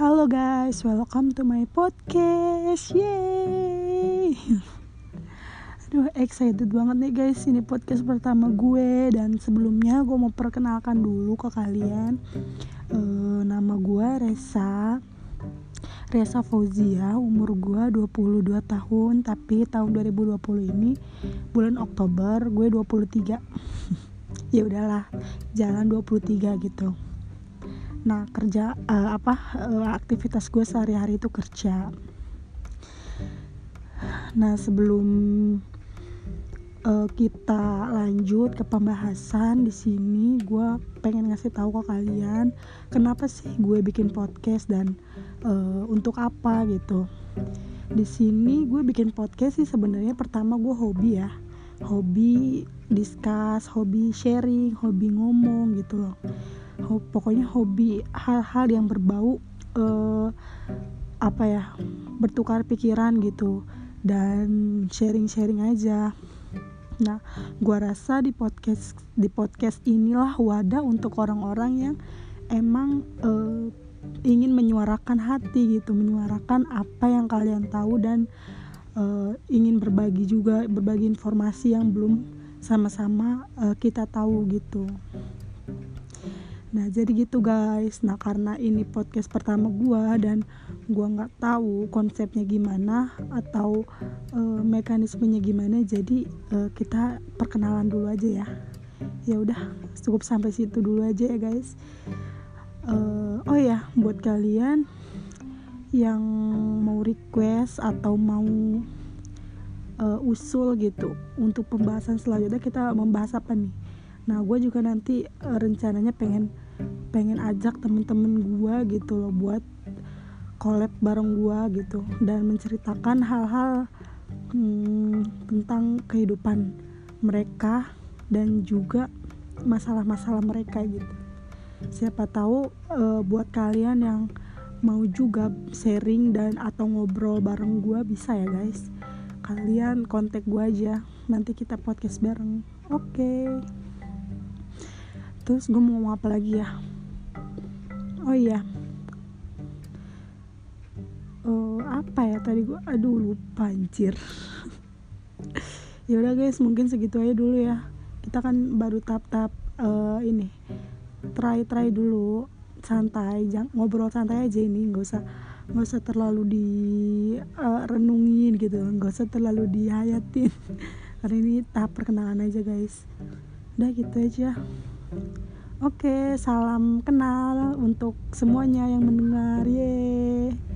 Halo guys, welcome to my podcast. Yeay. Aduh, excited banget nih guys. Ini podcast pertama gue dan sebelumnya gue mau perkenalkan dulu ke kalian. Uh, nama gue Resa. Resa Fauzia, umur gue 22 tahun, tapi tahun 2020 ini bulan Oktober gue 23. ya udahlah, jalan 23 gitu nah kerja uh, apa uh, aktivitas gue sehari-hari itu kerja. Nah sebelum uh, kita lanjut ke pembahasan di sini gue pengen ngasih tahu ke kalian kenapa sih gue bikin podcast dan uh, untuk apa gitu. Di sini gue bikin podcast sih sebenarnya pertama gue hobi ya. Hobi discuss hobi sharing hobi ngomong gitu loh pokoknya hobi hal-hal yang berbau uh, apa ya bertukar pikiran gitu. Dan sharing-sharing aja. Nah gua rasa di podcast di podcast inilah wadah untuk orang-orang yang emang uh, ingin menyuarakan hati gitu. Menyuarakan apa yang kalian tahu dan uh, ingin berbagi juga berbagi informasi yang belum sama-sama uh, kita tahu gitu Nah jadi gitu guys. Nah karena ini podcast pertama gue dan gue nggak tahu konsepnya gimana atau uh, mekanismenya gimana. Jadi uh, kita perkenalan dulu aja ya. Ya udah cukup sampai situ dulu aja ya guys. Uh, oh ya buat kalian yang mau request atau mau uh, usul gitu untuk pembahasan selanjutnya kita membahas apa nih nah gue juga nanti uh, rencananya pengen pengen ajak temen-temen gue gitu loh buat collab bareng gue gitu dan menceritakan hal-hal hmm, tentang kehidupan mereka dan juga masalah-masalah mereka gitu. Siapa tahu uh, buat kalian yang mau juga sharing dan atau ngobrol bareng gue bisa ya guys. Kalian kontak gue aja nanti kita podcast bareng. Oke. okay terus gue mau ngomong apa lagi ya? Oh iya. Uh, apa ya tadi gue aduh lupa anjir. Ya udah guys mungkin segitu aja dulu ya. Kita kan baru tap-tap uh, ini try try dulu. Santai jangan ngobrol santai aja ini nggak usah nggak usah terlalu di uh, renungin gitu. Nggak usah terlalu dihayatin. Karena ini tahap perkenalan aja guys. Udah gitu aja Oke, salam kenal untuk semuanya yang mendengar. Yeay.